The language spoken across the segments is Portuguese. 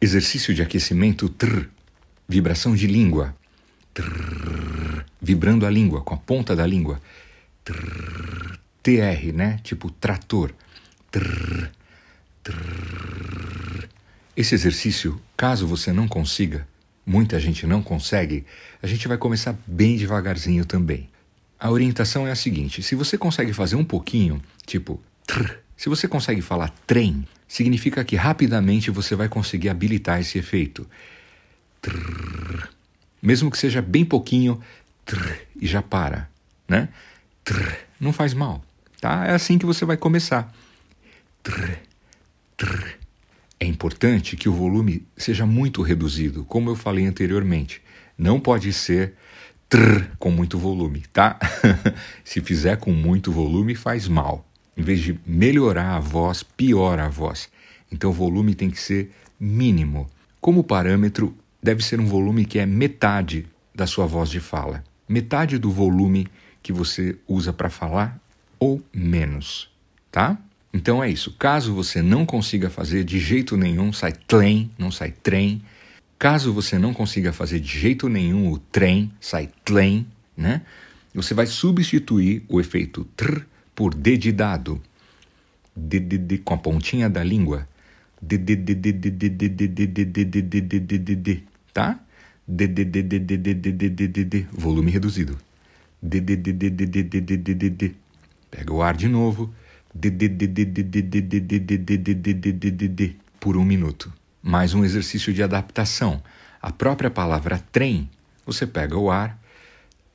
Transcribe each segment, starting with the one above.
Exercício de aquecimento trr, vibração de língua. Trrr, vibrando a língua, com a ponta da língua. Trrr, TR, né? Tipo trator. Trrr, trrr. Esse exercício, caso você não consiga, muita gente não consegue, a gente vai começar bem devagarzinho também. A orientação é a seguinte: se você consegue fazer um pouquinho, tipo trrr, se você consegue falar trem, significa que rapidamente você vai conseguir habilitar esse efeito. Trrr, mesmo que seja bem pouquinho, trrr, e já para, né? Trrr, não faz mal, tá? É assim que você vai começar. É importante que o volume seja muito reduzido, como eu falei anteriormente. Não pode ser com muito volume, tá? Se fizer com muito volume, faz mal. Em vez de melhorar a voz, piora a voz. Então o volume tem que ser mínimo. Como parâmetro, deve ser um volume que é metade da sua voz de fala. Metade do volume que você usa para falar ou menos, tá? Então é isso. Caso você não consiga fazer de jeito nenhum, sai trem, não sai trem. Caso você não consiga fazer de jeito nenhum o trem, sai trem, né? Você vai substituir o efeito tr por dedidado. D, com a pontinha da língua. Tá? Volume reduzido. Pega o ar de novo. Por um minuto. Mais um exercício de adaptação. A própria palavra trem, você pega o ar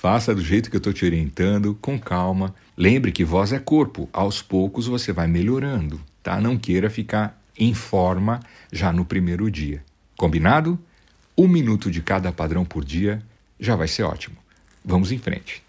Faça do jeito que eu estou te orientando, com calma. Lembre que voz é corpo. Aos poucos você vai melhorando, tá? Não queira ficar em forma já no primeiro dia. Combinado? Um minuto de cada padrão por dia já vai ser ótimo. Vamos em frente.